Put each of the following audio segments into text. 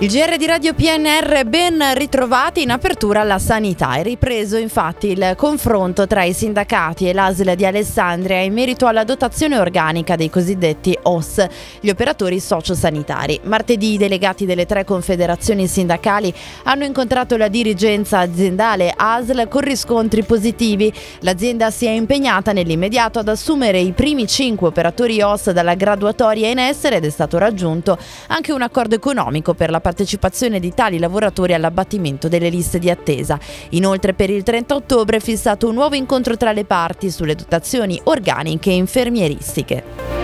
Il GR di Radio PNR ben ritrovati in apertura alla sanità. È ripreso infatti il confronto tra i sindacati e l'ASL di Alessandria in merito alla dotazione organica dei cosiddetti OS, gli operatori sociosanitari. Martedì i delegati delle tre confederazioni sindacali hanno incontrato la dirigenza aziendale ASL con riscontri positivi. L'azienda si è impegnata nell'immediato ad assumere i primi cinque operatori OS dalla graduatoria in essere ed è stato raggiunto anche un accordo economico per la partecipazione di tali lavoratori all'abbattimento delle liste di attesa. Inoltre per il 30 ottobre è fissato un nuovo incontro tra le parti sulle dotazioni organiche e infermieristiche.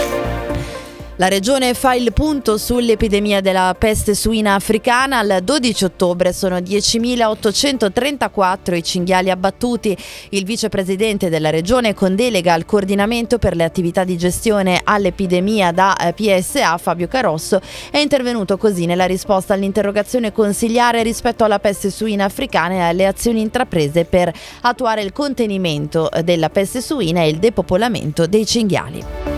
La regione fa il punto sull'epidemia della peste suina africana. Al 12 ottobre sono 10.834 i cinghiali abbattuti. Il vicepresidente della regione con delega al coordinamento per le attività di gestione all'epidemia da eh, PSA, Fabio Carosso, è intervenuto così nella risposta all'interrogazione consigliare rispetto alla peste suina africana e alle azioni intraprese per attuare il contenimento della peste suina e il depopolamento dei cinghiali.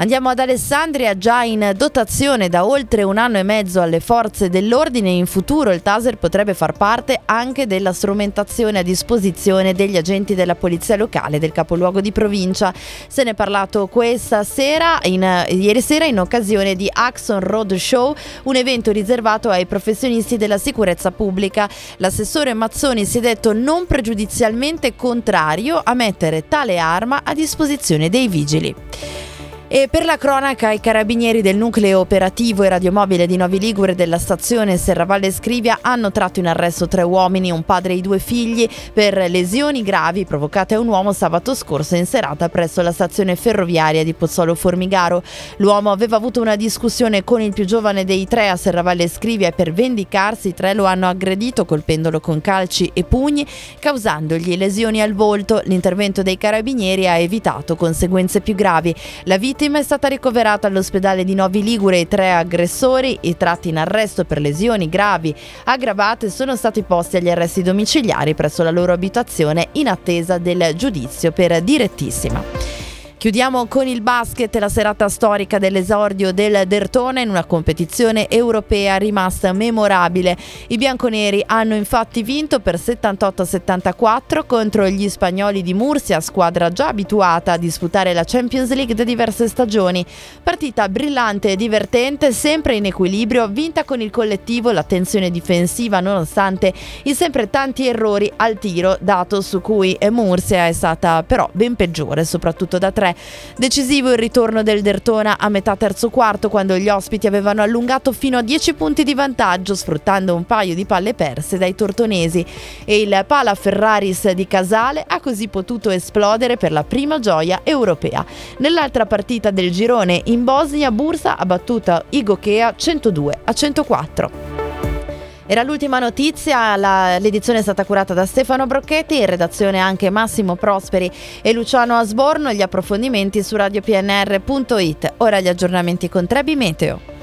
Andiamo ad Alessandria, già in dotazione da oltre un anno e mezzo alle forze dell'ordine. In futuro il Taser potrebbe far parte anche della strumentazione a disposizione degli agenti della polizia locale del capoluogo di provincia. Se ne è parlato questa sera, in, ieri sera, in occasione di Axon Road Show, un evento riservato ai professionisti della sicurezza pubblica. L'assessore Mazzoni si è detto non pregiudizialmente contrario a mettere tale arma a disposizione dei vigili. E per la cronaca, i carabinieri del nucleo operativo e radiomobile di Novi Ligure della stazione Serravalle Scrivia hanno tratto in arresto tre uomini, un padre e due figli, per lesioni gravi provocate a un uomo sabato scorso in serata presso la stazione ferroviaria di Pozzolo Formigaro. L'uomo aveva avuto una discussione con il più giovane dei tre a Serravalle Scrivia e per vendicarsi i tre lo hanno aggredito colpendolo con calci e pugni, causandogli lesioni al volto. L'intervento dei carabinieri ha evitato conseguenze più gravi. La vita vittima è stata ricoverata all'ospedale di Novi Ligure. I tre aggressori, i tratti in arresto per lesioni gravi aggravate, sono stati posti agli arresti domiciliari presso la loro abitazione in attesa del giudizio per direttissima. Chiudiamo con il basket, la serata storica dell'esordio del Dertone in una competizione europea rimasta memorabile. I bianconeri hanno infatti vinto per 78-74 contro gli spagnoli di Murcia, squadra già abituata a disputare la Champions League da diverse stagioni. Partita brillante e divertente, sempre in equilibrio, vinta con il collettivo, l'attenzione difensiva nonostante i sempre tanti errori al tiro, dato su cui Murcia è stata però ben peggiore, soprattutto da tre 3. Decisivo il ritorno del Dertona a metà terzo quarto quando gli ospiti avevano allungato fino a 10 punti di vantaggio sfruttando un paio di palle perse dai tortonesi e il Pala Ferraris di Casale ha così potuto esplodere per la prima gioia europea. Nell'altra partita del girone in Bosnia Bursa ha battuto Igokea 102 a 104. Era l'ultima notizia, la, l'edizione è stata curata da Stefano Brocchetti, in redazione anche Massimo Prosperi e Luciano Asborno, gli approfondimenti su radiopnr.it. Ora gli aggiornamenti con Trebi Meteo.